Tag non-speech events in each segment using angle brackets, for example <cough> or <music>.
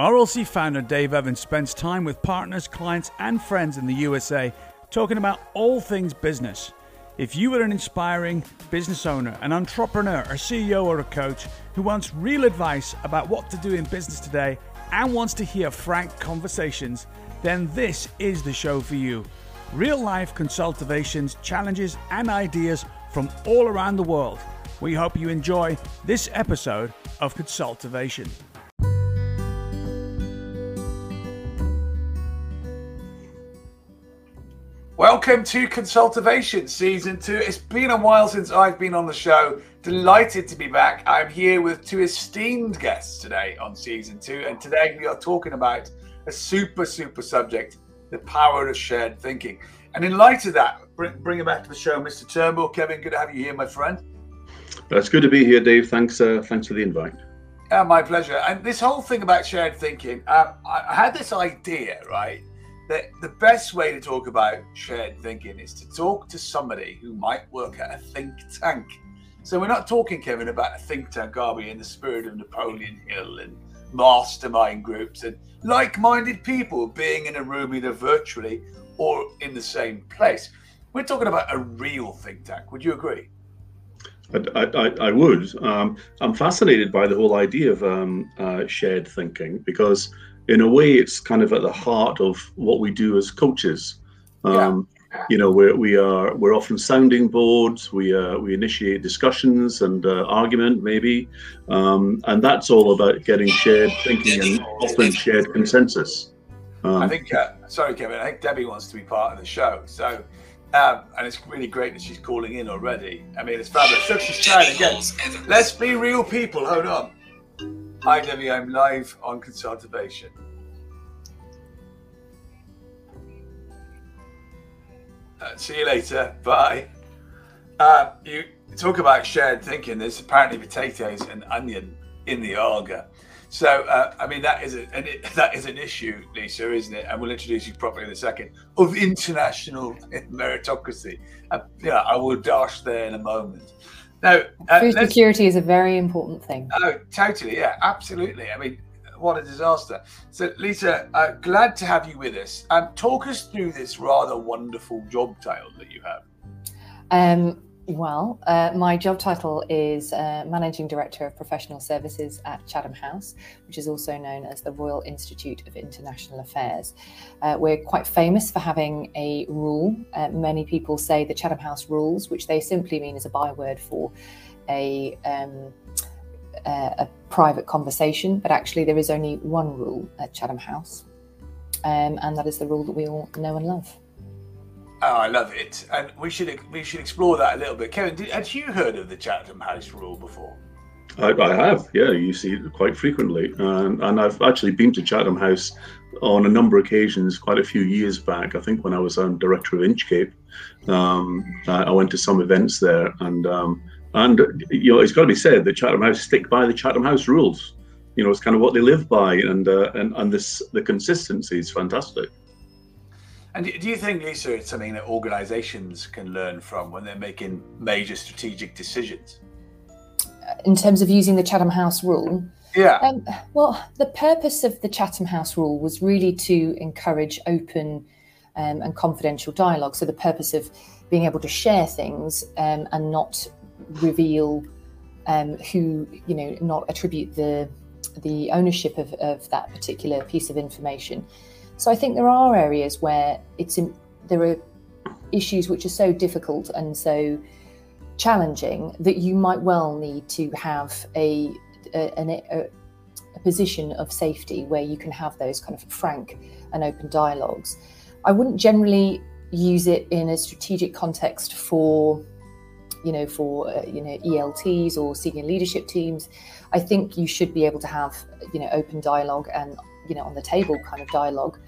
RLC founder Dave Evans spends time with partners, clients, and friends in the USA talking about all things business. If you are an inspiring business owner, an entrepreneur, a CEO, or a coach who wants real advice about what to do in business today and wants to hear frank conversations, then this is the show for you. Real life consultations, challenges, and ideas from all around the world. We hope you enjoy this episode of Consultivation. Welcome to Consultivation Season 2. It's been a while since I've been on the show. Delighted to be back. I'm here with two esteemed guests today on Season 2, and today we are talking about a super, super subject the power of shared thinking. And in light of that, bring, bring it back to the show, Mr. Turnbull. Kevin, good to have you here, my friend. It's good to be here, Dave. Thanks, uh, thanks for the invite. Uh, my pleasure. And this whole thing about shared thinking, um, I had this idea, right? That the best way to talk about shared thinking is to talk to somebody who might work at a think tank. So we're not talking, Kevin, about a think tank, are we, in the spirit of Napoleon Hill and mastermind groups and like-minded people being in a room either virtually or in the same place. We're talking about a real think tank. Would you agree? I, I, I would. Um, I'm fascinated by the whole idea of um, uh, shared thinking because in a way, it's kind of at the heart of what we do as coaches. Um, yeah. You know, we're, we are we're often sounding boards. We uh, we initiate discussions and uh, argument maybe, um, and that's all about getting shared thinking and often shared consensus. Um, I think. Uh, sorry, Kevin. I think Debbie wants to be part of the show. So um, and it's really great that she's calling in already. I mean, it's fabulous. So she's trying again. Let's be real people. Hold on. Hi, Debbie. I'm live on Consultivation. Uh, see you later. Bye. Uh, you talk about shared thinking. There's apparently potatoes and onion in the Aga. So, uh, I mean, that is a, an, <laughs> that is an issue, Lisa, isn't it? And we'll introduce you properly in a second of international <laughs> meritocracy. Uh, yeah, I will dash there in a moment. Now, uh, food security is a very important thing. Oh, totally. Yeah, absolutely. I mean, what a disaster. So, Lisa, uh, glad to have you with us. Um, talk us through this rather wonderful job title that you have. Um, well, uh, my job title is uh, Managing Director of Professional Services at Chatham House, which is also known as the Royal Institute of International Affairs. Uh, we're quite famous for having a rule. Uh, many people say the Chatham House rules, which they simply mean is a byword for a, um, uh, a private conversation, but actually there is only one rule at Chatham House, um, and that is the rule that we all know and love. Oh, I love it, and we should we should explore that a little bit. Kevin, did, had you heard of the Chatham House rule before? I, I have, yeah. You see it quite frequently, and, and I've actually been to Chatham House on a number of occasions, quite a few years back. I think when I was um, director of Inchcape, um, I went to some events there, and um, and you know it's got to be said that Chatham House stick by the Chatham House rules. You know, it's kind of what they live by, and uh, and and this the consistency is fantastic. And do you think, Lisa, it's something that organizations can learn from when they're making major strategic decisions? In terms of using the Chatham House rule? Yeah. Um, well, the purpose of the Chatham House rule was really to encourage open um, and confidential dialogue. So the purpose of being able to share things um, and not reveal um, who, you know, not attribute the the ownership of, of that particular piece of information so I think there are areas where it's in, there are issues which are so difficult and so challenging that you might well need to have a, a, a, a position of safety where you can have those kind of frank and open dialogues. I wouldn't generally use it in a strategic context for you know for uh, you know ELTs or senior leadership teams I think you should be able to have you know open dialogue and you know on the table kind of dialogue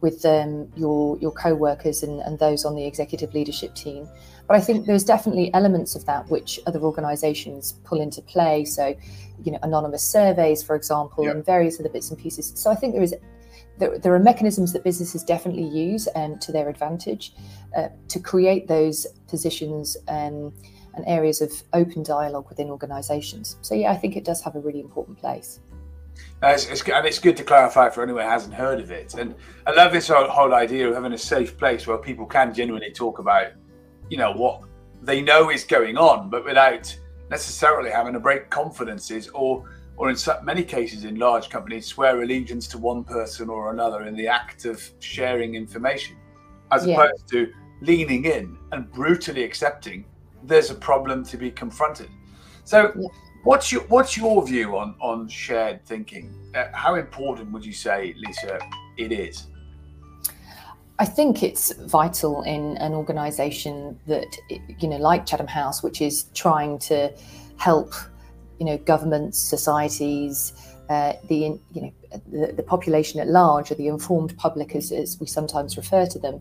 with um, your your co-workers and, and those on the executive leadership team. But I think there's definitely elements of that which other organisations pull into play. So, you know, anonymous surveys, for example, and various other bits and pieces. So I think there is there, there are mechanisms that businesses definitely use um, to their advantage uh, to create those positions um, and areas of open dialogue within organisations. So yeah, I think it does have a really important place. Uh, it's, it's, and it's good to clarify for anyone who hasn't heard of it. And I love this whole, whole idea of having a safe place where people can genuinely talk about, you know, what they know is going on, but without necessarily having to break confidences or, or in many cases in large companies, swear allegiance to one person or another in the act of sharing information, as yeah. opposed to leaning in and brutally accepting there's a problem to be confronted. So, yeah. What's your what's your view on on shared thinking? Uh, how important would you say, Lisa, it is? I think it's vital in an organisation that you know, like Chatham House, which is trying to help, you know, governments, societies, uh, the you know, the, the, population at large, or the informed public, as, as we sometimes refer to them,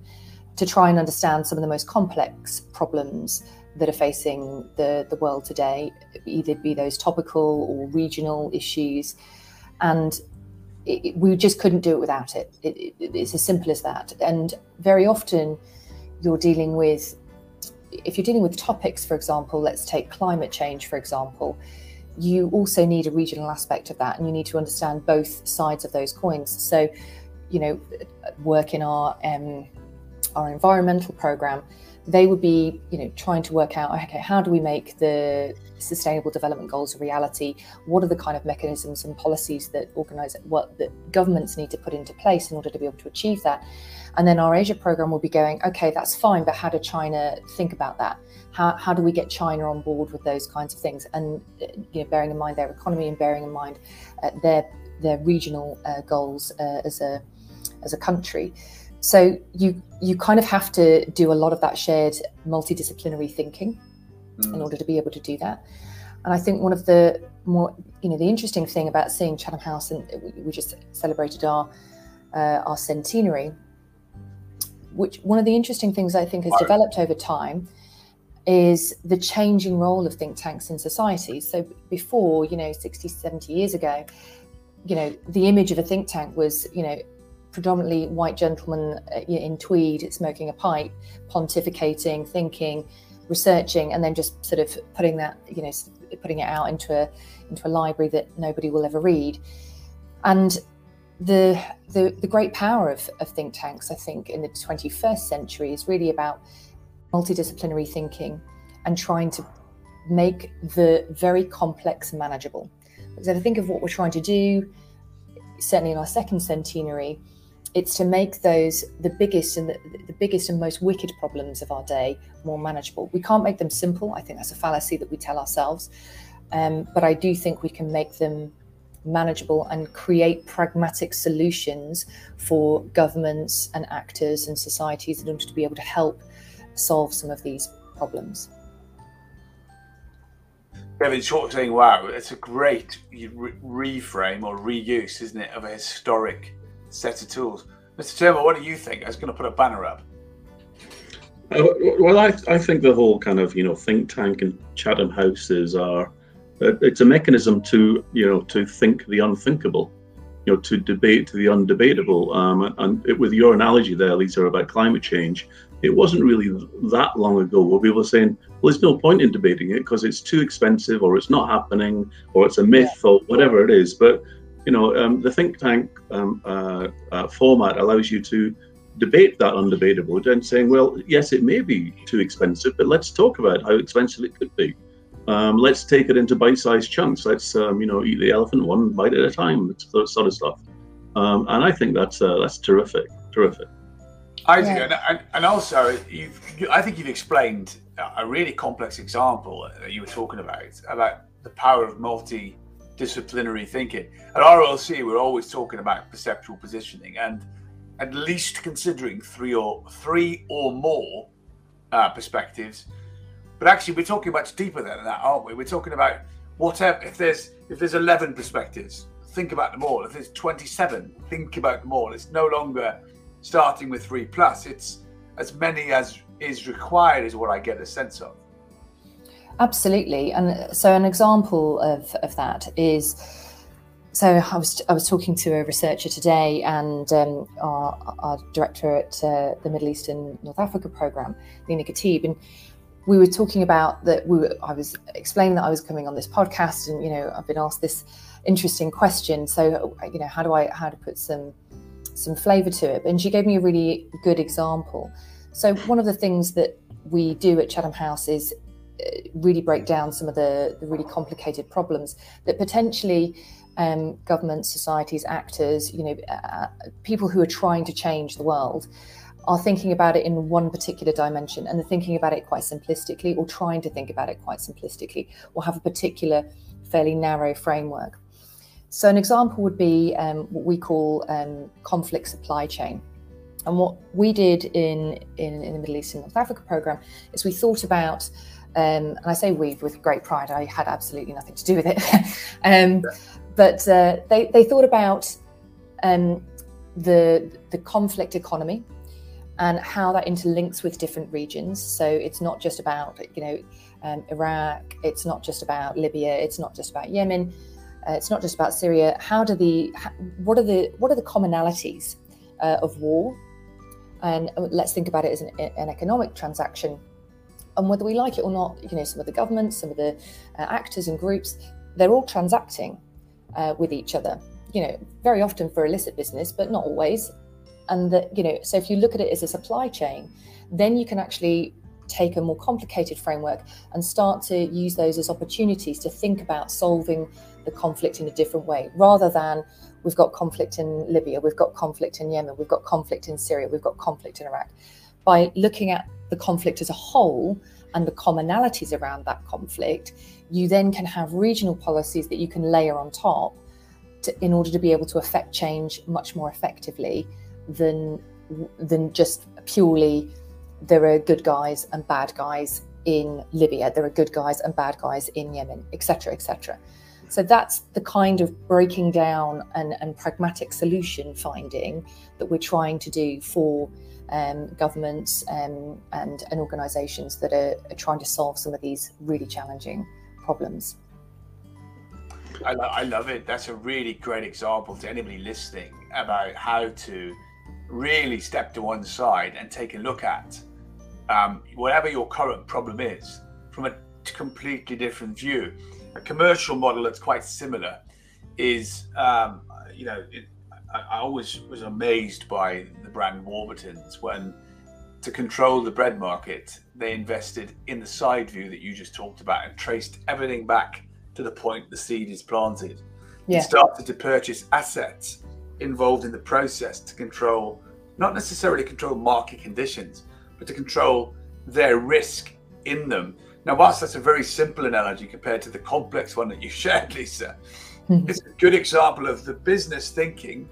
to try and understand some of the most complex problems that are facing the, the world today, either be those topical or regional issues. And it, it, we just couldn't do it without it. it. It's as simple as that. And very often you're dealing with, if you're dealing with topics, for example, let's take climate change, for example, you also need a regional aspect of that and you need to understand both sides of those coins. So, you know, work in our um, our environmental program, they would be, you know, trying to work out, okay, how do we make the sustainable development goals a reality? What are the kind of mechanisms and policies that organize what that governments need to put into place in order to be able to achieve that? And then our Asia program will be going, okay, that's fine, but how did China think about that? How, how do we get China on board with those kinds of things? And you know, bearing in mind their economy and bearing in mind uh, their their regional uh, goals uh, as a as a country. So you you kind of have to do a lot of that shared multidisciplinary thinking mm. in order to be able to do that. And I think one of the more you know the interesting thing about seeing Chatham House and we just celebrated our uh, our centenary, which one of the interesting things I think has developed over time is the changing role of think tanks in society. So before, you know, 60, 70 years ago, you know, the image of a think tank was, you know, predominantly white gentlemen uh, in tweed smoking a pipe, pontificating, thinking, researching, and then just sort of putting that, you know, putting it out into a into a library that nobody will ever read. And the the, the great power of, of think tanks, I think, in the 21st century is really about multidisciplinary thinking and trying to make the very complex manageable. Because I think of what we're trying to do, certainly in our second centenary, it's to make those the biggest and the, the, biggest and most wicked problems of our day more manageable. We can't make them simple. I think that's a fallacy that we tell ourselves. Um, but I do think we can make them manageable and create pragmatic solutions for governments and actors and societies in order to be able to help solve some of these problems. Kevin Short saying, wow, it's a great re- reframe or reuse, isn't it, of a historic set of tools. Mr. Turnbull, what do you think? I was going to put a banner up. Uh, well, I, I think the whole kind of you know think tank and Chatham houses are uh, it's a mechanism to you know to think the unthinkable, you know to debate the undebatable. Um, and it, with your analogy there, Lisa, about climate change, it wasn't really that long ago where people were saying, well, there's no point in debating it because it's too expensive, or it's not happening, or it's a myth, or whatever it is. But you know, um, the think tank um, uh, uh, format allows you to debate that undebatable and saying, well, yes, it may be too expensive, but let's talk about how expensive it could be. Um, let's take it into bite-sized chunks. Let's, um, you know, eat the elephant one bite at a time. That sort of stuff. Um, and I think that's uh, that's terrific, terrific. I do, yeah. and, and, also, you've, I think you've explained a really complex example that you were talking about about the power of multi disciplinary thinking. At RLC, we're always talking about perceptual positioning and at least considering three or three or more uh, perspectives. But actually, we're talking much deeper than that, aren't we? We're talking about whatever. If there's if there's 11 perspectives, think about them all. If there's 27, think about them all. It's no longer starting with three plus. It's as many as is required, is what I get a sense of. Absolutely. And so an example of, of that is so I was I was talking to a researcher today and um, our, our, director at uh, the Middle East and North Africa program, Lina Khatib, and we were talking about that. We were, I was explaining that I was coming on this podcast, and you know I've been asked this interesting question. So, you know, how do I how to put some some flavour to it? And she gave me a really good example. So, one of the things that we do at Chatham House is uh, really break down some of the, the really complicated problems that potentially um, governments, societies, actors, you know, uh, people who are trying to change the world are thinking about it in one particular dimension and they're thinking about it quite simplistically or trying to think about it quite simplistically or have a particular fairly narrow framework. So, an example would be um, what we call um, conflict supply chain. And what we did in, in, in, the Middle East and North Africa program is we thought about, um, and I say we with great pride, I had absolutely nothing to do with it. <laughs> um, but uh, they, they thought about um, the, the conflict economy and how that interlinks with different regions. So it's not just about, you know, um, Iraq, it's not just about Libya, it's not just about Yemen, uh, it's not just about Syria. How do the, what are the, what are the commonalities uh, of war? And uh, let's think about it as an, an, economic transaction. And whether we like it or not, you know, some of the governments, some of the uh, actors and groups, they're all transacting uh, with each other. You know, very often for illicit business, but not always. And that, you know, so if you look at it as a supply chain, then you can actually take a more complicated framework and start to use those as opportunities to think about solving the conflict in a different way rather than we've got conflict in Libya, we've got conflict in Yemen, we've got conflict in Syria, we've got conflict in Iraq. By looking at the conflict as a whole and the commonalities around that conflict, you then can have regional policies that you can layer on top to, in order to be able to affect change much more effectively than than just purely there are good guys and bad guys in Libya, there are good guys and bad guys in Yemen, etc., etc. So that's the kind of breaking down and, and pragmatic solution finding that we're trying to do for um, governments um, and, and organisations that are, are, trying to solve some of these really challenging problems. I, lo- I love it. That's a really great example to anybody listening about how to really step to one side and take a look at um, whatever your current problem is from a completely different view. A commercial model that's quite similar is, um, you know, it, I, I, always was amazed by the brand Warburtons when, to control the bread market, they invested in the side view that you just talked about and traced everything back to the point the seed is planted. Yeah. started to purchase assets involved in the process to control, not necessarily control market conditions, but to control their risk in them. Now, whilst that's a very simple analogy compared to the complex one that you <laughs> shared, Lisa, mm-hmm. it's a good example of the business thinking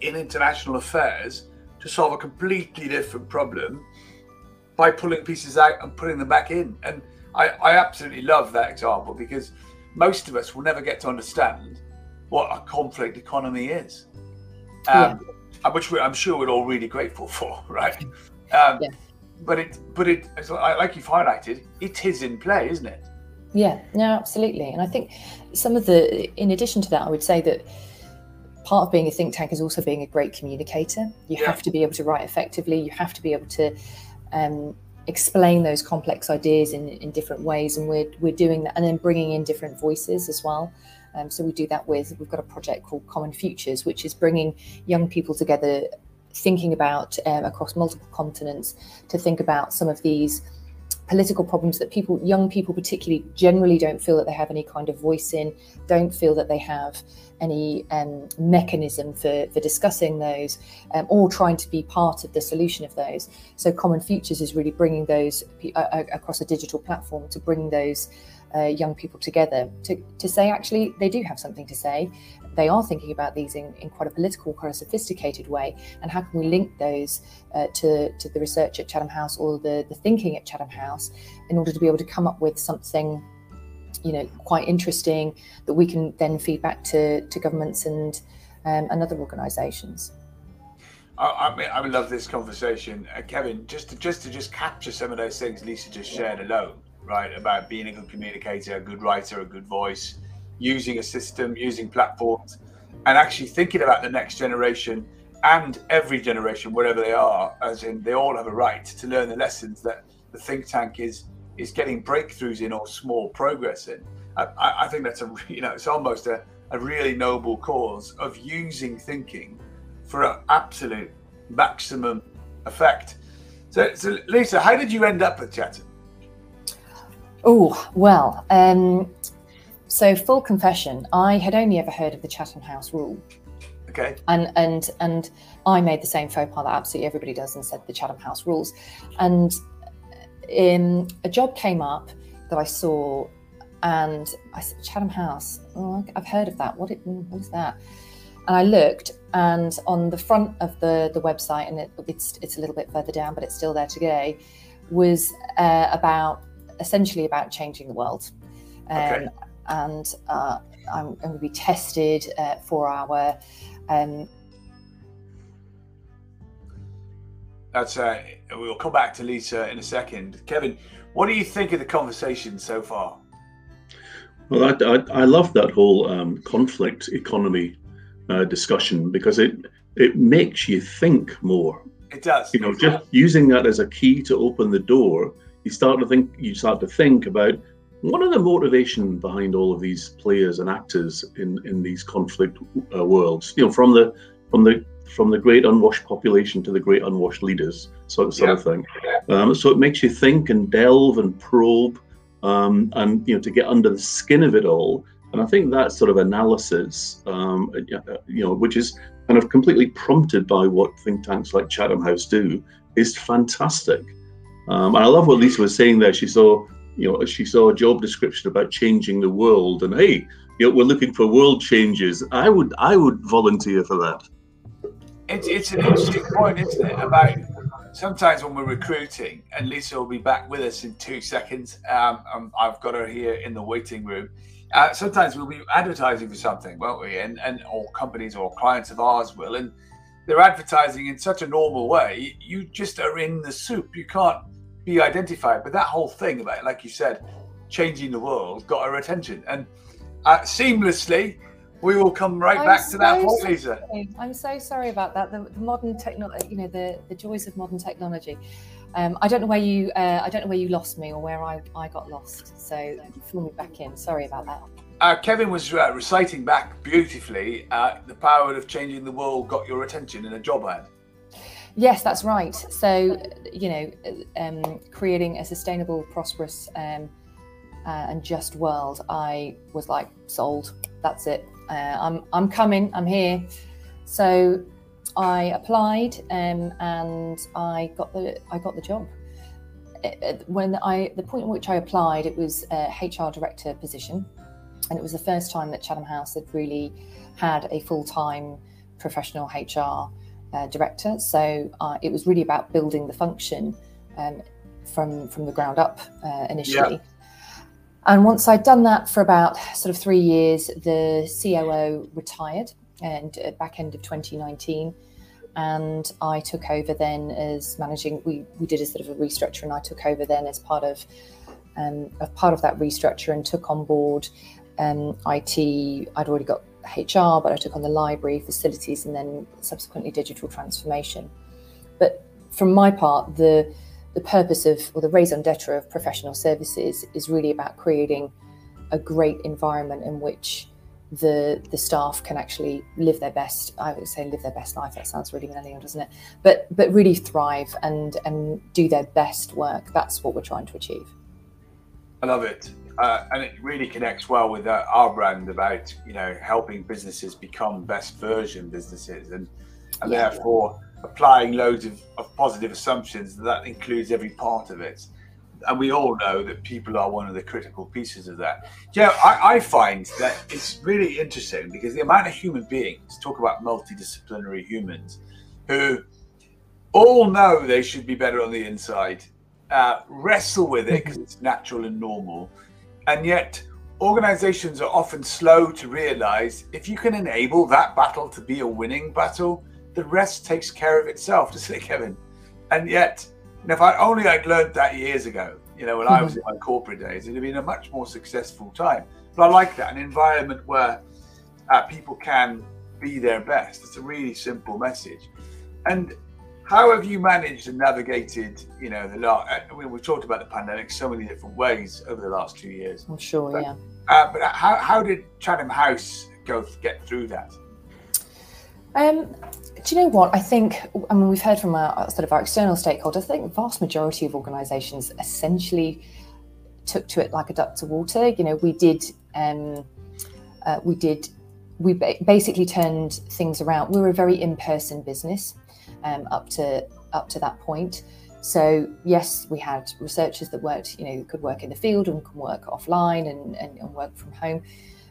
in international affairs to solve a completely different problem by pulling pieces out and putting them back in. And I, I absolutely love that example because most of us will never get to understand what a conflict economy is, um, yeah. which I'm sure we're all really grateful for, <laughs> right? Um, yeah. But it, but it, like you've highlighted, it is in play, isn't it? Yeah, no, absolutely. And I think some of the, in addition to that, I would say that part of being a think tank is also being a great communicator. You yeah. have to be able to write effectively. You have to be able to um, explain those complex ideas in, in different ways, and we're we're doing that, and then bringing in different voices as well. Um, so we do that with we've got a project called Common Futures, which is bringing young people together, thinking about um, across multiple continents to think about some of these political problems that people, young people particularly, generally don't feel that they have any kind of voice in, don't feel that they have any um, mechanism for, for discussing those um, or trying to be part of the solution of those. So Common Futures is really bringing those uh, uh, across a digital platform to bring those uh, young people together to, to say actually they do have something to say. They are thinking about these in, in quite a political, quite a sophisticated way. And how can we link those uh, to, to the research at Chatham House or the, the thinking at Chatham House in order to be able to come up with something you know quite interesting that we can then feed back to, to governments and um, and other organisations. I, I, mean, I love this conversation, uh, Kevin. Just to just to just capture some of those things Lisa just shared alone right? About being a good communicator, a good writer, a good voice, using a system, using platforms, and actually thinking about the next generation and every generation, wherever they are, as in they all have a right to learn the lessons that the think tank is is getting breakthroughs in or small progress in. I, I think that's a <laughs> you know it's almost a, a really noble cause of using thinking for an absolute maximum effect. So, so Lisa, how did you end up at Chatham? Oh, well, um, so full confession, I had only ever heard of the Chatham House rule. Okay. And and and I made the same faux pas that absolutely everybody does and said the Chatham House rules. And um, a job came up that I saw and I said, Chatham House, oh, I've heard of that. What, it, what is that? And I looked, and on the front of the, the website, and it, it's, it's a little bit further down, but it's still there today, was uh, about essentially about changing the world. Um, okay. And uh, I'm going to be tested uh, for our. Um, That's uh, we'll come back to Lisa in a second. Kevin, what do you think of the conversation so far? Well, I, I, I love that whole um, conflict economy uh, discussion because it it makes you think more. It does. You know, just using that as a key to open the door, you start to think. You start to think about what are the motivation behind all of these players and actors in in these conflict uh, worlds. You know, from the from the from the great unwashed population to the great unwashed leaders, sort, sort yeah. of thing. Um, so it makes you think and delve and probe, um, and you know, to get under the skin of it all. And I think that sort of analysis, um, you know, which is kind of completely prompted by what think tanks like Chatham House do, is fantastic. Um, and I love what Lisa was saying there. She saw, you know, she saw a job description about changing the world, and hey, you know, we're looking for world changes. I would, I would volunteer for that. It's, it's an interesting point, isn't it? About sometimes when we're recruiting, and Lisa will be back with us in two seconds. Um, um I've got her here in the waiting room. Uh, sometimes we'll be advertising for something, won't we? And and or companies or clients of ours will, and they're advertising in such a normal way. You just are in the soup. You can't be identified. But that whole thing about, like you said, changing the world got our attention, and uh, seamlessly we will come right I'm back to that point, Lisa. I'm so sorry about that. The, the modern technology, you know, the, the joys of modern technology. Um, I don't know where you, uh, I don't know where you lost me or where I, I got lost. So fill me back in. Sorry about that. Uh, Kevin was uh, reciting back beautifully. Uh, the power of changing the world got your attention in a job ad. Yes, that's right. So, you know, um, creating a sustainable, prosperous, um, uh, and just world. I was like, sold. That's it uh, I'm I'm coming, I'm here. So I applied um, and I got the I got the job. When I the point at which I applied, it was a HR director position, and it was the first time that Chatham House had really had a full time professional HR uh, director. So uh, it was really about building the function um, from from the ground up uh, initially. Yeah. And once I'd done that for about sort of three years, the COO retired and at back end of 2019. And I took over then as managing. We, we did a sort of a restructure, and I took over then as part of um, a part of that restructure and took on board um, IT. I'd already got HR, but I took on the library, facilities, and then subsequently digital transformation. But from my part, the the purpose of, or the raison d'etre of professional services is really about creating a great environment in which the the staff can actually live their best. I would say live their best life. That sounds really millennial doesn't it? But but really thrive and and do their best work. That's what we're trying to achieve. I love it uh, and it really connects well with uh, our brand about you know helping businesses become best version businesses and and yeah. therefore applying loads of, of positive assumptions that includes every part of it and we all know that people are one of the critical pieces of that. Yeah, I, I, find that it's really interesting because the amount of human beings talk about multidisciplinary humans who all know they should be better on the inside, uh, wrestle with it <laughs> because it's natural and normal, and yet organizations are often slow to realize if you can enable that battle to be a winning battle the rest takes care of itself, <laughs> doesn't it, Kevin? And yet, know, if I only I'd learned that years ago, you know, when mm-hmm. I was in my corporate days, it'd have been a much more successful time. But I like that an environment where uh, people can be their best. It's a really simple message. And how have you managed and navigated, you know, the last, I mean, we've talked about the pandemic so many different ways over the last two years. I'm sure, but, yeah. Uh, but how, how did Chatham House go get through that? Um, do you know what? I think, I mean, we've heard from our sort of our external stakeholders, I think the vast majority of organisations essentially took to it like a duck to water. You know, we did, um, uh, we did, we basically turned things around. We were a very in-person business um, up to up to that point. So yes, we had researchers that worked, you know, could work in the field and can work offline and, and, and work from home.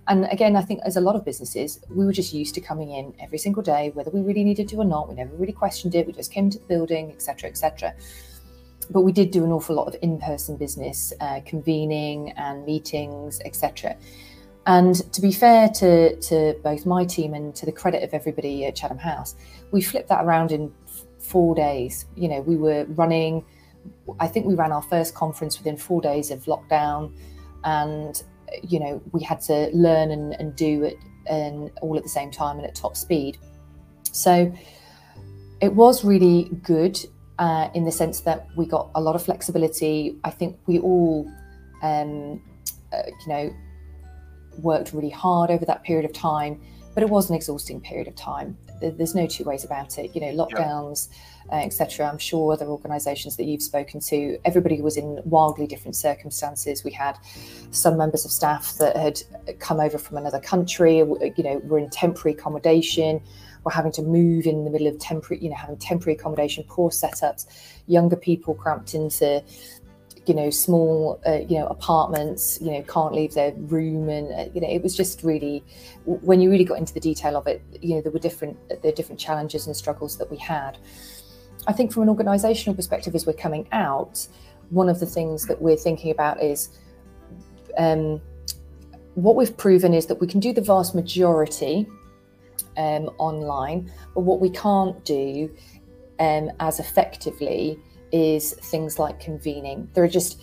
And again, I think as a lot of businesses, we were just used to coming in every single day, whether we really needed to or not. We never really questioned it. We just came to the building, etc., etc. But we did do an awful lot of in-person business, uh, convening and meetings, etc. And to be fair to, to both my team and to the credit of everybody at Chatham House, we flipped that around in four days. You know, we were running. I think we ran our first conference within four days of lockdown, and you know, we had to learn and, and do it and all at the same time and at top speed. So it was really good uh, in the sense that we got a lot of flexibility. I think we all, um, uh, you know, worked really hard over that period of time, but it was an exhausting period of time. There's no two ways about it. You know, lockdowns. Yeah uh, etc. I'm sure other organisations that you've spoken to, everybody was in wildly different circumstances. We had some members of staff that had come over from another country, you know, were in temporary accommodation, We're having to move in the middle of temporary, you know, having temporary accommodation, poor setups, younger people cramped into you know small uh, you know apartments you know can't leave their room and uh, you know it was just really when you really got into the detail of it you know there were different there were different challenges and struggles that we had. I think from an organisational perspective, as we're coming out, one of the things that we're thinking about is um, what we've proven is that we can do the vast majority um, online, but what we can't do um, as effectively is things like convening. There are just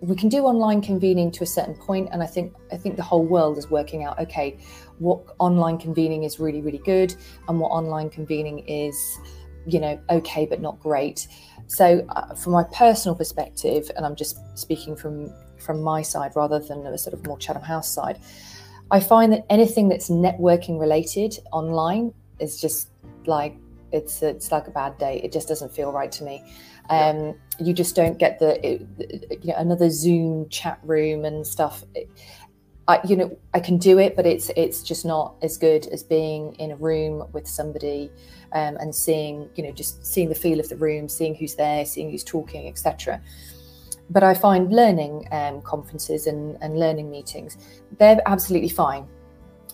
we can do online convening to a certain point, and I think I think the whole world is working out. Okay, what online convening is really really good, and what online convening is you know, okay, but not great. So, uh, from my personal perspective, and I'm just speaking from from my side rather than a sort of more Chatham House side, I find that anything that's networking related online is just like it's it's like a bad day. It just doesn't feel right to me. Um. You just don't get the you know another Zoom chat room and stuff. I, you know, I can do it, but it's it's just not as good as being in a room with somebody um, and seeing, you know, just seeing the feel of the room, seeing who's there, seeing who's talking, etc. But I find learning um, conferences and, and learning meetings, they're absolutely fine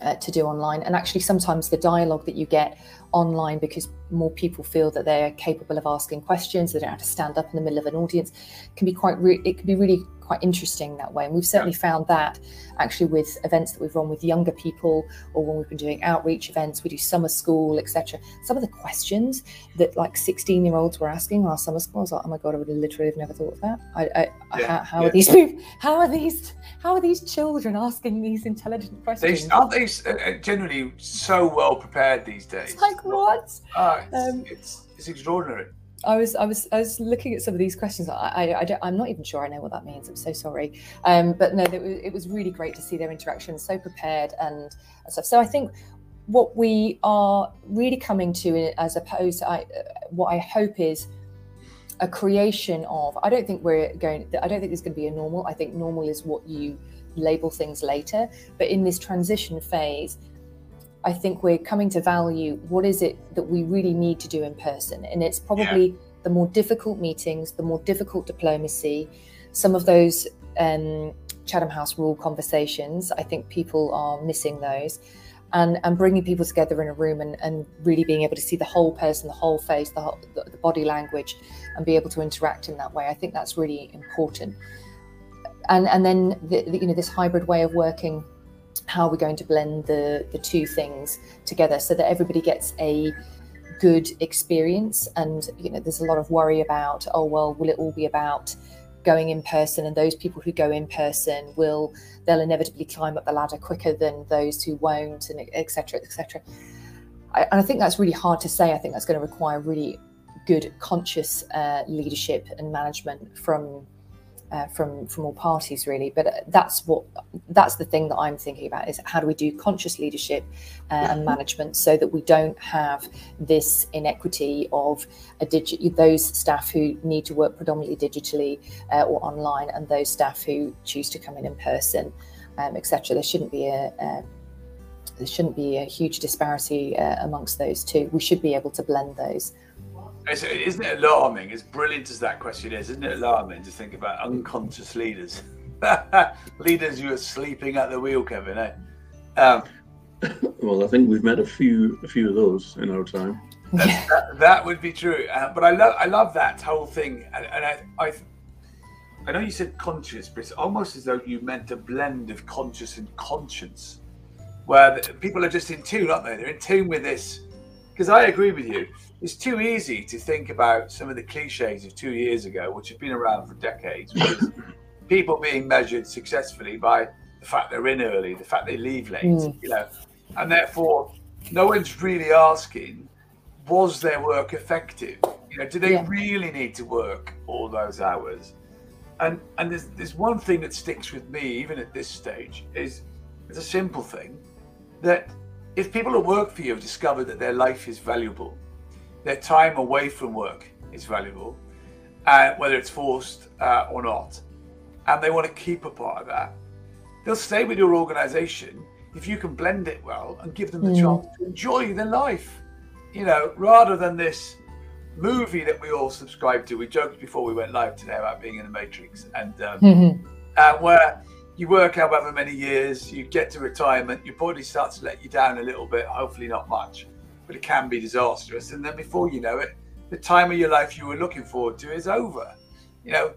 uh, to do online. And actually, sometimes the dialogue that you get online because more people feel that they're capable of asking questions, they don't have to stand up in the middle of an audience, can be quite. Re- it can be really quite interesting that way. And we've certainly found that actually with events that we've run with younger people or when we've been doing outreach events, we do summer school, etc. Some of the questions that like 16 year olds were asking our summer school, I was like, oh my God, I would literally have never thought of that. I, I, yeah. how, how yeah. are these people, how are these, how are these children asking these intelligent questions? They, aren't they uh, generally so well prepared these days? It's like what? Oh, it's, um, it's, it's extraordinary. I was I was I was looking at some of these questions. I, I, I am not even sure I know what that means. I'm so sorry. Um, but no, it was, it was really great to see their interaction, so prepared and, and stuff. So I think what we are really coming to, as opposed to I, what I hope is a creation of. I don't think we're going. I don't think there's going to be a normal. I think normal is what you label things later. But in this transition phase, I think we're coming to value what is it that we really need to do in person. And it's probably yeah. the more difficult meetings, the more difficult diplomacy, some of those um, Chatham House rule conversations. I think people are missing those. And, and bringing people together in a room and, and really being able to see the whole person, the whole face, the, whole, the, the body language, and be able to interact in that way. I think that's really important. And and then the, the, you know this hybrid way of working how we're going to blend the the two things together so that everybody gets a good experience? And you know there's a lot of worry about oh well will it all be about going in person? And those people who go in person will they'll inevitably climb up the ladder quicker than those who won't and etc etc and I think that's really hard to say. I think that's going to require really good conscious uh, leadership and management from uh, from from all parties really. But uh, that's what that's the thing that i'm thinking about is how do we do conscious leadership uh, and management so that we don't have this inequity of a digit those staff who need to work predominantly digitally uh, or online and those staff who choose to come in in person um, etc there shouldn't be a, a there shouldn't be a huge disparity uh, amongst those two. We should be able to blend those it's, isn't it alarming? As brilliant as that question is, isn't it alarming to think about unconscious leaders, <laughs> leaders who are sleeping at the wheel, Kevin? Eh? Um, well, I think we've met a few, a few of those in our time. That, that, that would be true, uh, but I love, I love that whole thing, and, and I, I, I know you said conscious, but it's almost as though you meant a blend of conscious and conscience, where the, people are just in tune, aren't they? They're in tune with this. Because I agree with you it's too easy to think about some of the cliches of two years ago, which have been around for decades, people being measured successfully by the fact they're in early, the fact they leave late, mm. you know, and therefore no one's really asking, was their work effective? You know, do they yeah. really need to work all those hours? And and there's there's one thing that sticks with me even at this stage is it's a simple thing that if people who work for you have discovered that their life is valuable, their time away from work is valuable, uh, whether it's forced uh, or not, and they want to keep a part of that. They'll stay with your organization if you can blend it well and give them the mm. chance to enjoy their life, you know, rather than this movie that we all subscribe to. We joked before we went live today about being in the Matrix, and um, mm-hmm. <laughs> uh, where you work however many years, you get to retirement, your body starts to let you down a little bit, hopefully not much but it can be disastrous. And then before you know it, the time of your life you were looking forward to is over. You know,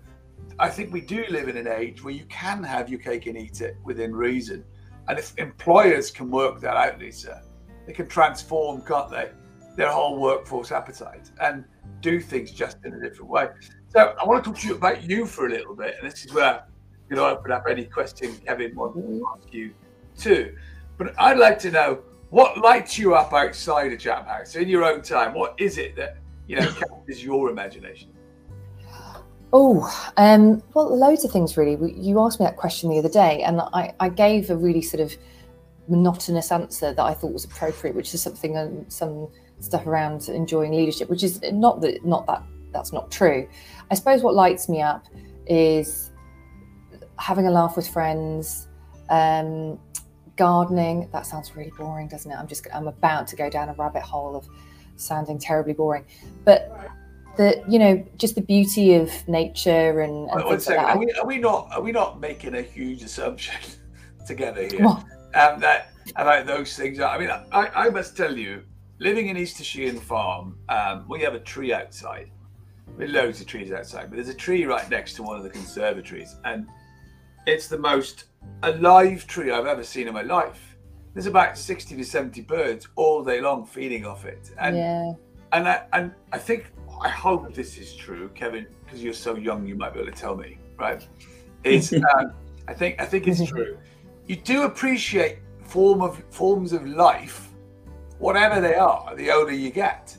I think we do live in an age where you can have your cake and eat it within reason. And if employers can work that out, Lisa, they can transform, can't they, their whole workforce appetite and do things just in a different way. So I want to talk to you about you for a little bit. And this is where you know open up any question Kevin wants to ask you too. But I'd like to know what lights you up outside of Chatham House in your own time? What is it that you know <laughs> captures your imagination? Oh, um, well, loads of things really. You asked me that question the other day, and I, I, gave a really sort of monotonous answer that I thought was appropriate, which is something um, some stuff around enjoying leadership, which is not that not that that's not true. I suppose what lights me up is having a laugh with friends, um, gardening that sounds really boring doesn't it? I'm just i'm about to go down a rabbit hole of sounding terribly boring. But the you know just the beauty of nature and, and second. Like are, we, are we not are we not making a huge assumption <laughs> together here? Um, that about those things i mean I, I must tell you living in east sheehan farm um, we have a tree outside. With loads of trees outside but there's a tree right next to one of the conservatories. And it's the most alive tree I've ever seen in my life. There's about 60 to 70 birds all day long feeding off it. And yeah. and I and I think I hope this is true, Kevin, because you're so young you might be able to tell me, right? It's <laughs> um, I think I think it's true. You do appreciate form of forms of life, whatever they are, the older you get.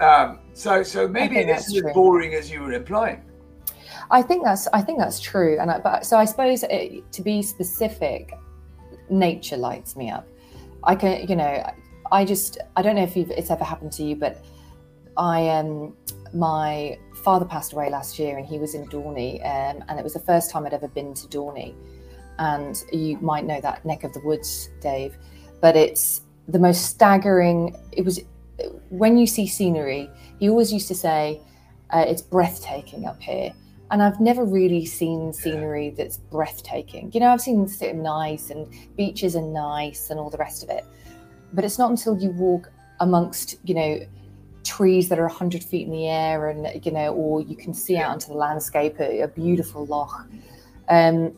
Um, so so maybe it isn't as boring as you were implying. I think that's I think that's true, and I, but so I suppose it, to be specific, nature lights me up. I can, you know, I just I don't know if it's ever happened to you, but I um my father passed away last year, and he was in Dornie, um, and it was the first time I'd ever been to Dornie, and you might know that neck of the woods, Dave, but it's the most staggering. It was when you see scenery. He always used to say, uh, "It's breathtaking up here." And I've never really seen scenery that's breathtaking. You know, I've seen nice and beaches are nice and all the rest of it, but it's not until you walk amongst, you know, trees that are 100 feet in the air and, you know, or you can see out into the landscape a, a beautiful loch. Um,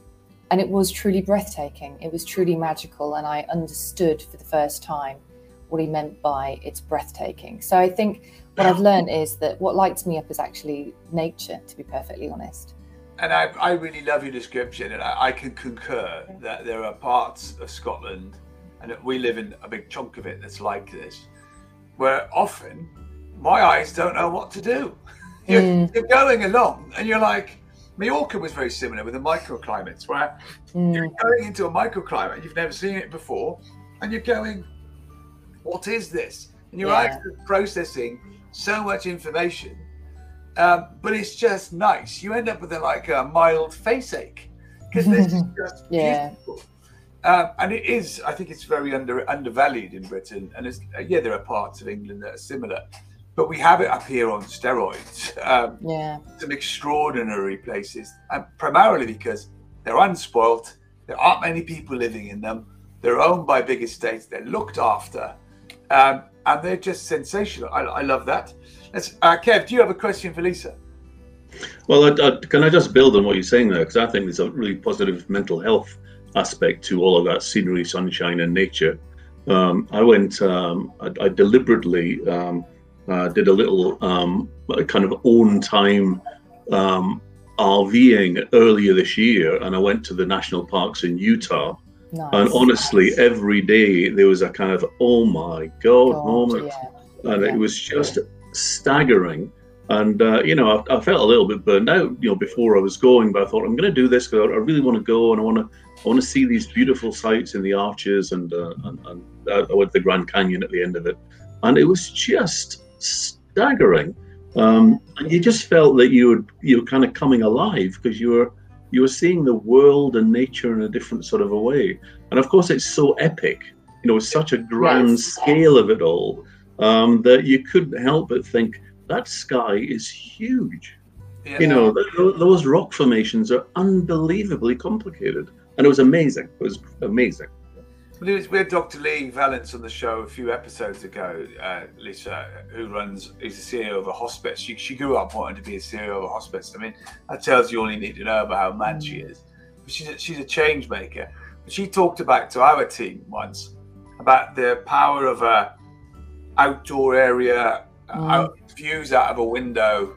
and it was truly breathtaking. It was truly magical. And I understood for the first time what he meant by it's breathtaking. So I think what I've learned is that what lights me up is actually nature, to be perfectly honest. And I, I really love your description, and I, I can concur that there are parts of Scotland, and we live in a big chunk of it that's like this, where often my eyes don't know what to do. <laughs> You're, mm. you're going along, and you're like, Mallorca was very similar with the microclimates, where mm. you're going into a microclimate, you've never seen it before, and you're going, what is this? And you're yeah. actually processing so much information, um, but it's just nice. You end up with a, like a mild face ache because this is <laughs> just yeah. beautiful. Um, and it is, I think it's very under undervalued in Britain. And it's, uh, yeah, there are parts of England that are similar, but we have it up here on steroids. Um, yeah. Some extraordinary places, and primarily because they're unspoilt. There aren't many people living in them. They're owned by big estates. They're looked after. Um, and they're just sensational. I, I love that. Uh, Kev, do you have a question for Lisa? Well, I, I, can I just build on what you're saying there? Because I think there's a really positive mental health aspect to all of that scenery, sunshine, and nature. Um, I went, um, I, I, deliberately um, uh, did a little um, kind of own time um, RVing earlier this year, and I went to the national parks in Utah. Nice. And honestly, every day there was a kind of oh my god, god moment, yeah. and yeah. it was just staggering and uh, you know, I, I, felt a little bit burned out, you know, before I was going. But I thought I'm going to do this because I really want to go and I want to, I want to see these beautiful sights in the arches and uh, and, and I went to the Grand Canyon at the end of it, and it was just staggering. Um, and you just felt that you were you were kind of coming alive because you were you were seeing the world and nature in a different sort of a way. And of course, it's so epic, you know, such a grand yes. scale of it all um, that you couldn't help but think that sky is huge. Yeah. You know, th- those rock formations are unbelievably complicated. And it was amazing. It was amazing. We had Dr. Lee Valence on the show a few episodes ago, uh, Lisa, who runs, is the CEO of a hospice. She, she grew up wanting to be a CEO of a hospice. I mean, that tells you all you need to know about how mad she is. But she's a, she's a change maker. But she talked about to our team once about the power of a outdoor area, mm. out, views out of a window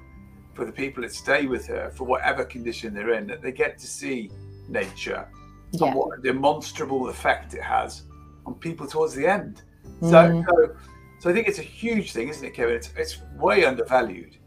for the people that stay with her for whatever condition they're in that they get to see nature yeah. and what a demonstrable effect it has on people towards the end mm. so, so, so i think it's a huge thing isn't it kevin it's, it's way undervalued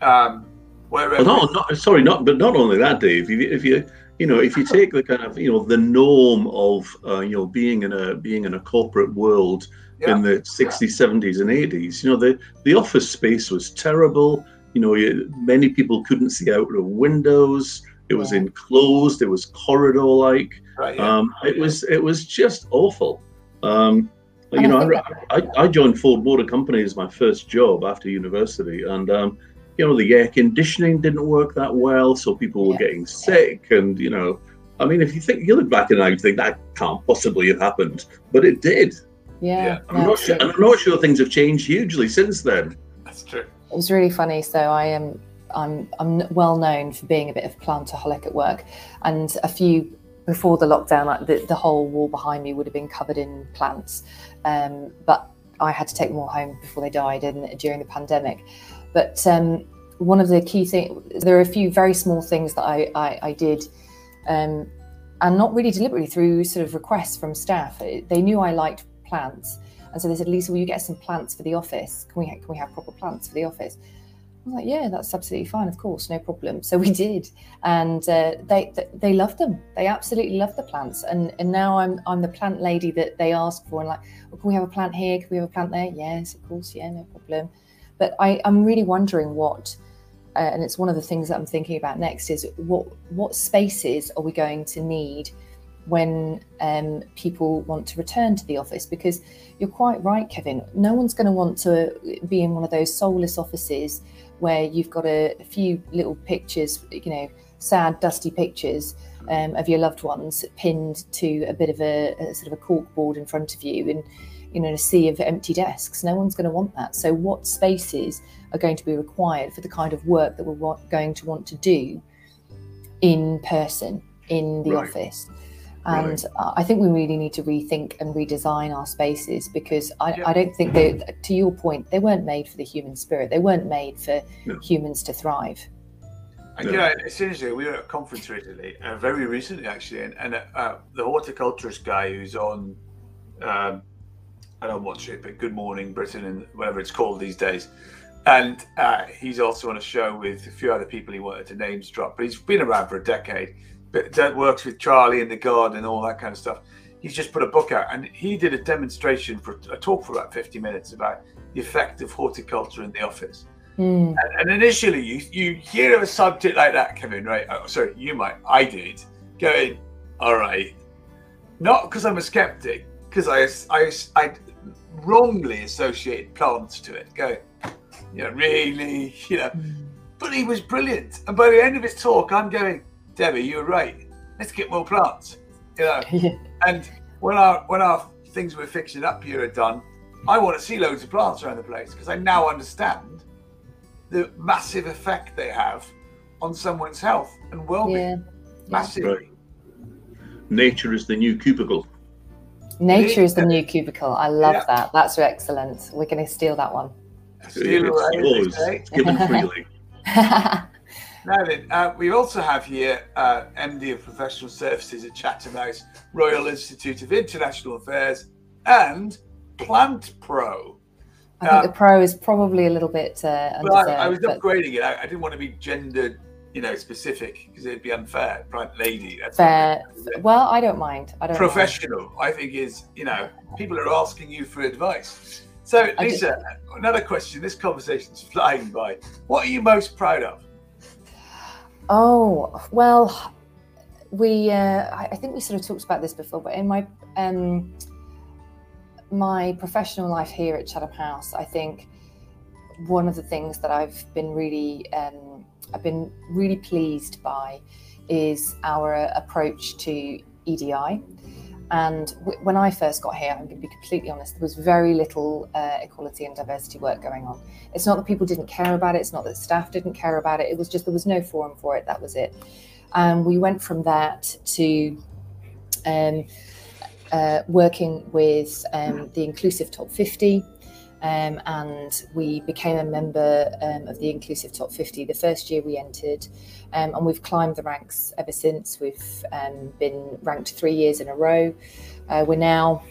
um wherever well, no, not, sorry not but not only that dave if you, if you you know if you <laughs> take the kind of you know the norm of uh, you know being in a being in a corporate world yeah. in the 60s, 70s, and 80s. You know, the, the office space was terrible. You know, you, many people couldn't see out of windows. It was yeah. enclosed. It was corridor-like. Right, yeah. um, it was it was just awful. Um, you know, I, I, I, joined Ford Motor Company as my first job after university, and um, you know the air conditioning didn't work that well, so people were getting sick, and you know, I mean, if you think you look back in and you think that can't possibly have happened, but it did. Yeah, yeah. I'm, not sure, I'm not sure things have changed hugely since then. That's true. It was really funny. So I am. I'm I'm well known for being a bit of plantaholic at work, and a few before the lockdown, like the, the whole wall behind me would have been covered in plants, um, but I had to take them all home before they died in, during the pandemic. But um, one of the key things, there are a few very small things that I I, I did. Um, and not really deliberately through sort of requests from staff. They knew I liked plants. And so they said, Lisa, will you get some plants for the office? Can we, can we have proper plants for the office? I was like, yeah, that's absolutely fine, of course, no problem. So we did, and uh, they they loved them. They absolutely loved the plants, and and now I'm I'm the plant lady that they ask for, and like, well, can we have a plant here? Can we have a plant there? Yes, of course, yeah, no problem. But I I'm really wondering what, uh, and it's one of the things that I'm thinking about next is what what spaces are we going to need when um, people want to return to the office because you're quite right, Kevin. No one's going to want to be in one of those soulless offices where you've got a, a few little pictures, you know, sad, dusty pictures um, of your loved ones pinned to a bit of a, a sort of a cork board in front of you and you know, in a sea of empty desks. No one's going to want that. So, what spaces are going to be required for the kind of work that we're going to want to do in person in the right. office? And right. Uh, I think we really need to rethink and redesign our spaces because I, yeah. I, don't think they, to your point, they weren't made for the human spirit. They weren't made for no. humans to thrive. And no. yeah, it's interesting. We were at a conference recently, uh, very recently actually, and, and uh, the horticulturist guy who's on um, I don't watch it, but Good Morning Britain and whatever it's called these days. And uh, he's also on a show with a few other people he wanted to names drop, but he's been around for a decade. But that works with Charlie in the garden and all that kind of stuff. He's just put a book out, and he did a demonstration for a talk for about 50 minutes about the effect of horticulture in the office. Mm. And, and, initially, you you hear of a subject like that, Kevin, right? Oh, sorry, you might. I did. Going, all right. Not because I'm a skeptic, because I, I, I wrongly associated plants to it. Go, <laughs> you know, really, you know. Mm. But he was brilliant. And by the end of his talk, I'm going, Debbie, you were right. Let's get more plants. You know. <laughs> And when our when our things we're fixing up here are done, I want to see loads of plants around the place because I now understand the massive effect they have on someone's health and well-being. Yeah. Massively. Right. Nature is the new cubicle. Nature is the new cubicle. I love yeah. that. That's excellent. We're going to steal that one. Steal it's It's given freely. Now then, uh, we also have here uh, MD of Professional Services at Chatham House, Royal Institute of International Affairs, and Plant Pro. I think uh, the pro is probably a little bit. Uh, well, I, I, was but... upgrading it. I, I, didn't want to be gendered, you know, specific because it'd be unfair. Plant lady. That's fair. Well, I don't mind. I don't. Professional, mind. I think, is you know, people are asking you for advice. So, Lisa, another question. This conversation's flying by. What are you most proud of? Oh well, we. Uh, I think we sort of talked about this before, but in my. Um, my professional life here at Chatham House, I think one of the things that I've been really um, I've been really pleased by is our approach to EDI. And w- when I first got here, I'm going to be completely honest, there was very little uh, equality and diversity work going on. It's not that people didn't care about it, it's not that staff didn't care about it, it was just there was no forum for it, that was it. And we went from that to um, uh, working with um, the Inclusive Top 50. Um, and we became a member um, of the Inclusive Top 50 the first year we entered. Um, and we've climbed the ranks ever since. We've um, been ranked three years in a row. Uh, we're now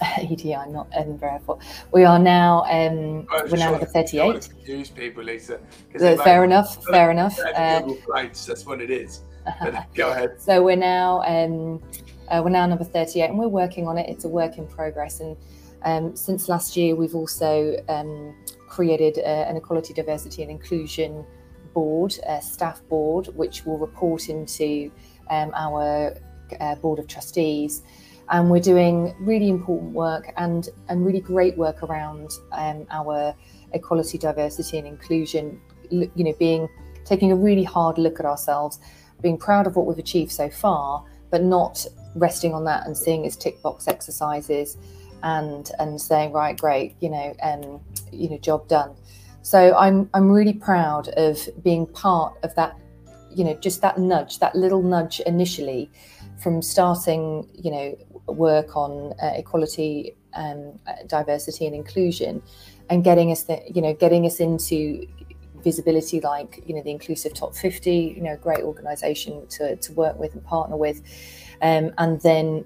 <laughs> EDI, not Edinburgh Airport. We are now um, we're now number thirty-eight. Confuse people, Lisa. Fair enough. Fair enough. Uh, that's what it is. <laughs> go ahead. So we're now um, uh, we're now number 38 and we're working on it. It's a work in progress. And um, since last year, we've also um, created uh, an equality, diversity, and inclusion board, a staff board, which will report into um, our uh, board of trustees. And we're doing really important work and, and really great work around um, our equality, diversity, and inclusion. You know, being taking a really hard look at ourselves, being proud of what we've achieved so far, but not resting on that and seeing as tick box exercises and and saying right great you know um you know job done. So i'm i'm really proud of being part of that you know just that nudge that little nudge initially from starting you know work on uh, equality um, diversity and inclusion and getting us the, you know getting us into visibility like you know the inclusive top 50 you know great organization to, to work with and partner with. Um, and then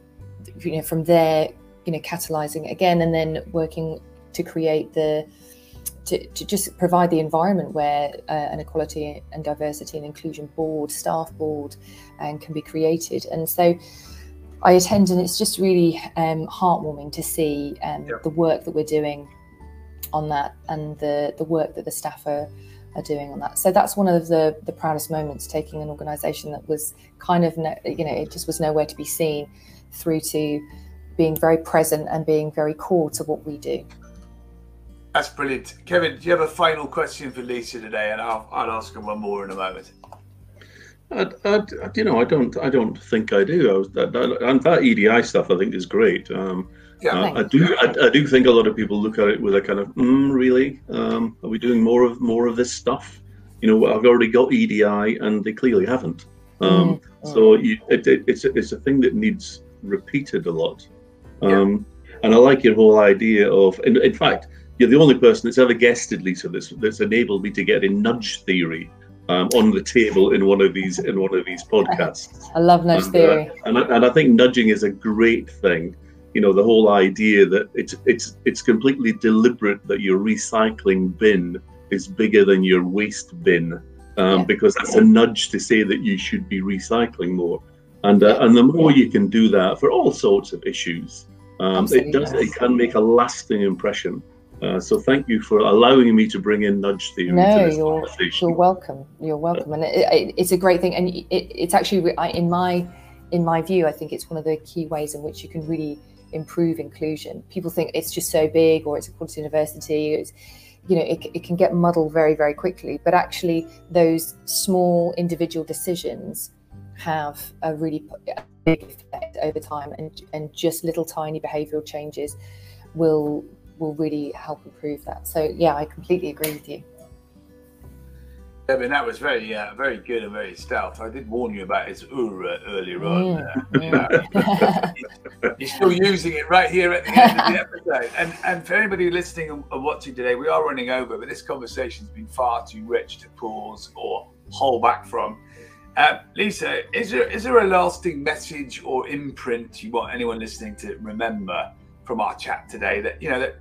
you know from there you know catalyzing again and then working to create the to, to just provide the environment where uh, an equality and diversity and inclusion board staff board um, can be created and so I attend and it's just really um, heartwarming to see um, yeah. the work that we're doing on that and the the work that the staff are are doing on that. So that's one of the the proudest moments taking an organisation that was kind of no, you know it just was nowhere to be seen through to being very present and being very core to what we do. That's brilliant, Kevin. Do you have a final question for Lisa today? And I'll I'll ask her one more in a moment. I, I, you know, I don't, I don't think I do. I was, that, that, and that EDI stuff, I think, is great. Um, yeah, uh, I do. I, I, do think a lot of people look at it with a kind of, mm, really? Um, are we doing more of more of this stuff? You know, I've already got EDI, and they clearly haven't. Um, mm-hmm. So you, it, it, it's a, it's a thing that needs repeated a lot. Um. And I like your whole idea of, in, in fact, you're the only person that's ever guested Lisa this that's enabled me to get a nudge theory um, on the table in one of these in one of these <laughs> podcasts. I love nudge and, theory, uh, and, and I think nudging is a great thing you know the whole idea that it's it's it's completely deliberate that your recycling bin is bigger than your waste bin um, yeah. because that's a nudge to say that you should be recycling more and uh, and the more you can do that for all sorts of issues um, it does it can make a lasting impression uh, so thank you for allowing me to bring in nudge theory. No, you're, you're welcome. You're welcome, and it, it, it's a great thing. And it, it's actually in my in my view, I think it's one of the key ways in which you can really improve inclusion. People think it's just so big, or it's a quality university. It's you know it, it can get muddled very very quickly. But actually, those small individual decisions have a really big effect over time, and and just little tiny behavioural changes will will really help improve that. So yeah, I completely agree with you. I mean, that was very, uh, very good and very stout. I did warn you about his ur earlier on. Mm, You're <laughs> still using it right here at the end of the episode. And and for anybody listening and watching today, we are running over, but this conversation's been far too rich to pause or hold back from. Uh, Lisa, is there is there a lasting message or imprint you want anyone listening to remember from our chat today that you know that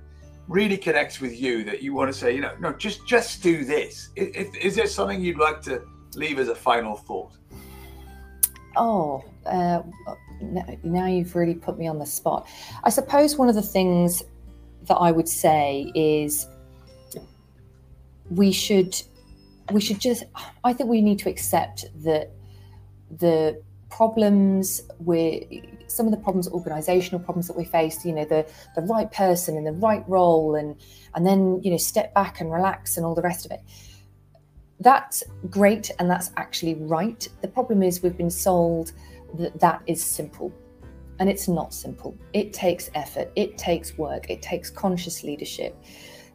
really connects with you that you want to say, you know, no, just just do this. Is, is there something you'd like to leave as a final thought? Oh, uh, now you've really put me on the spot. I suppose one of the things that I would say is we should we should just I think we need to accept that the problems with some of the problems, organizational problems that we face, you know, the the right person in the right role and and then, you know, step back and relax and all the rest of it. That's great and that's actually right. The problem is we've been sold that that is simple. And it's not simple. It takes effort, it takes work, it takes conscious leadership.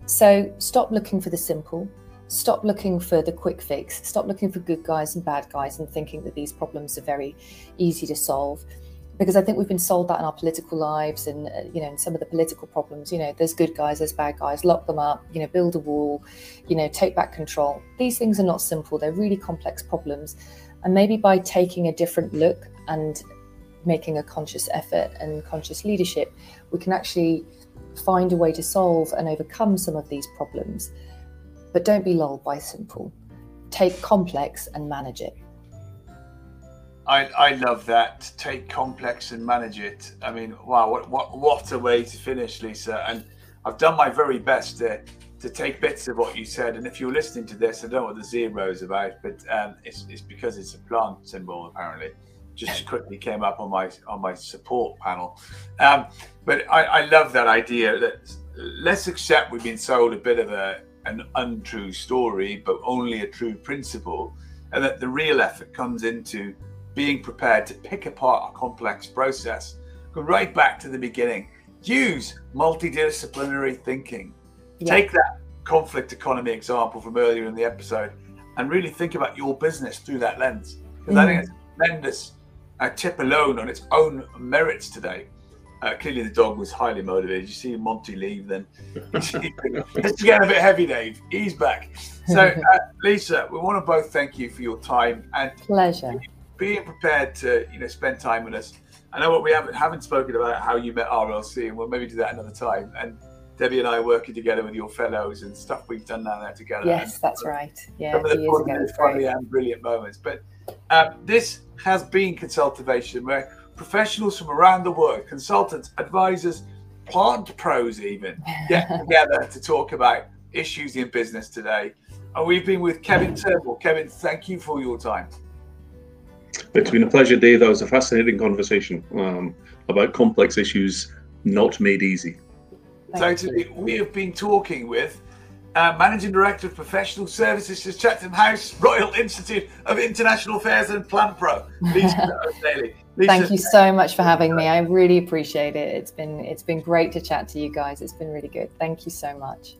So stop looking for the simple stop looking for the quick fix, stop looking for good guys and bad guys and thinking that these problems are very easy to solve. Because I think we've been sold that in our political lives and, uh, you know, in some of the political problems, you know, there's good guys, there's bad guys, lock them up, you know, build a wall, you know, take back control. These things are not simple, they're really complex problems. And maybe by taking a different look and making a conscious effort and conscious leadership, we can actually find a way to solve and overcome some of these problems but don't be lulled by simple. Take complex and manage it. I, I love that. Take complex and manage it. I mean, wow, what, what, what a way to finish, Lisa. And I've done my very best to, to take bits of what you said. And if you're listening to this, I don't know what the zero is about, but um, it's, it's because it's a plant symbol, apparently. Just <laughs> quickly came up on my on my support panel. Um, but I, I love that idea that let's accept we've been sold a bit of a an untrue story, but only a true principle, and that the real effort comes into being prepared to pick apart a complex process, go right back to the beginning, use multidisciplinary thinking, yeah. take that conflict economy example from earlier in the episode, and really think about your business through that lens. Because mm. I think it's a tremendous uh, tip alone on its own merits today. Uh, clearly, the dog was highly motivated. You see Monty leave, then <laughs> it's getting a bit heavy, Dave. He's back. So, <laughs> uh, Lisa, we want to both thank you for your time and pleasure being prepared to you know spend time with us. I know what we haven't haven't spoken about how you met RLC, and we'll maybe do that another time. And Debbie and I are working together with your fellows and stuff we've done down there together. Yes, and that's right. Yeah, some of the funny and brilliant moments. But um, this has been Consultivation, where professionals from around the world, consultants, advisors, plant pros even, get <laughs> together to talk about issues in business today. And we've been with Kevin Turnbull. Kevin, thank you for your time. It's been a pleasure, Dave. That was a fascinating conversation um, about complex issues not made easy. Thank so today we have been talking with uh, Managing Director of Professional Services to Chatham House Royal Institute of International Affairs and Plant Pro, Lisa <laughs> O'Daly. Lisa, Thank you so much for having me. I really appreciate it. It's been it's been great to chat to you guys. It's been really good. Thank you so much.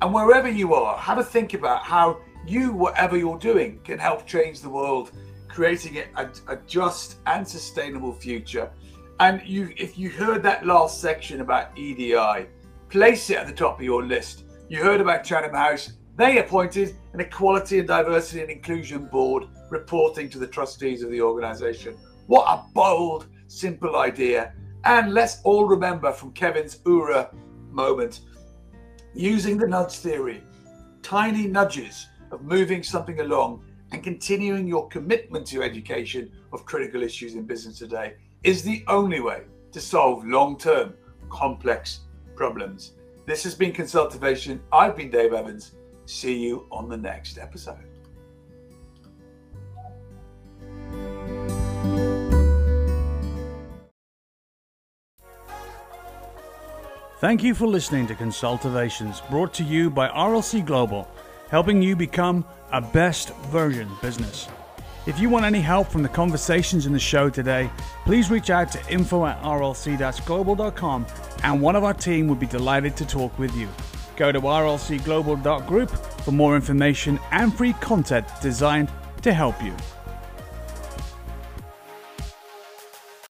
And wherever you are, have a think about how you, whatever you're doing, can help change the world, creating it a, a just and sustainable future. And you, if you heard that last section about EDI, place it at the top of your list. You heard about Chatham House. They appointed an Equality and Diversity and Inclusion Board reporting to the trustees of the organisation. What a bold, simple idea. And let's all remember from Kevin's URA moment using the nudge theory, tiny nudges of moving something along and continuing your commitment to education of critical issues in business today is the only way to solve long term complex problems. This has been Consultivation. I've been Dave Evans. See you on the next episode. Thank you for listening to Consultivations, brought to you by RLC Global, helping you become a best version business. If you want any help from the conversations in the show today, please reach out to info at rlc-global.com and one of our team would be delighted to talk with you. Go to rlcglobal.group for more information and free content designed to help you.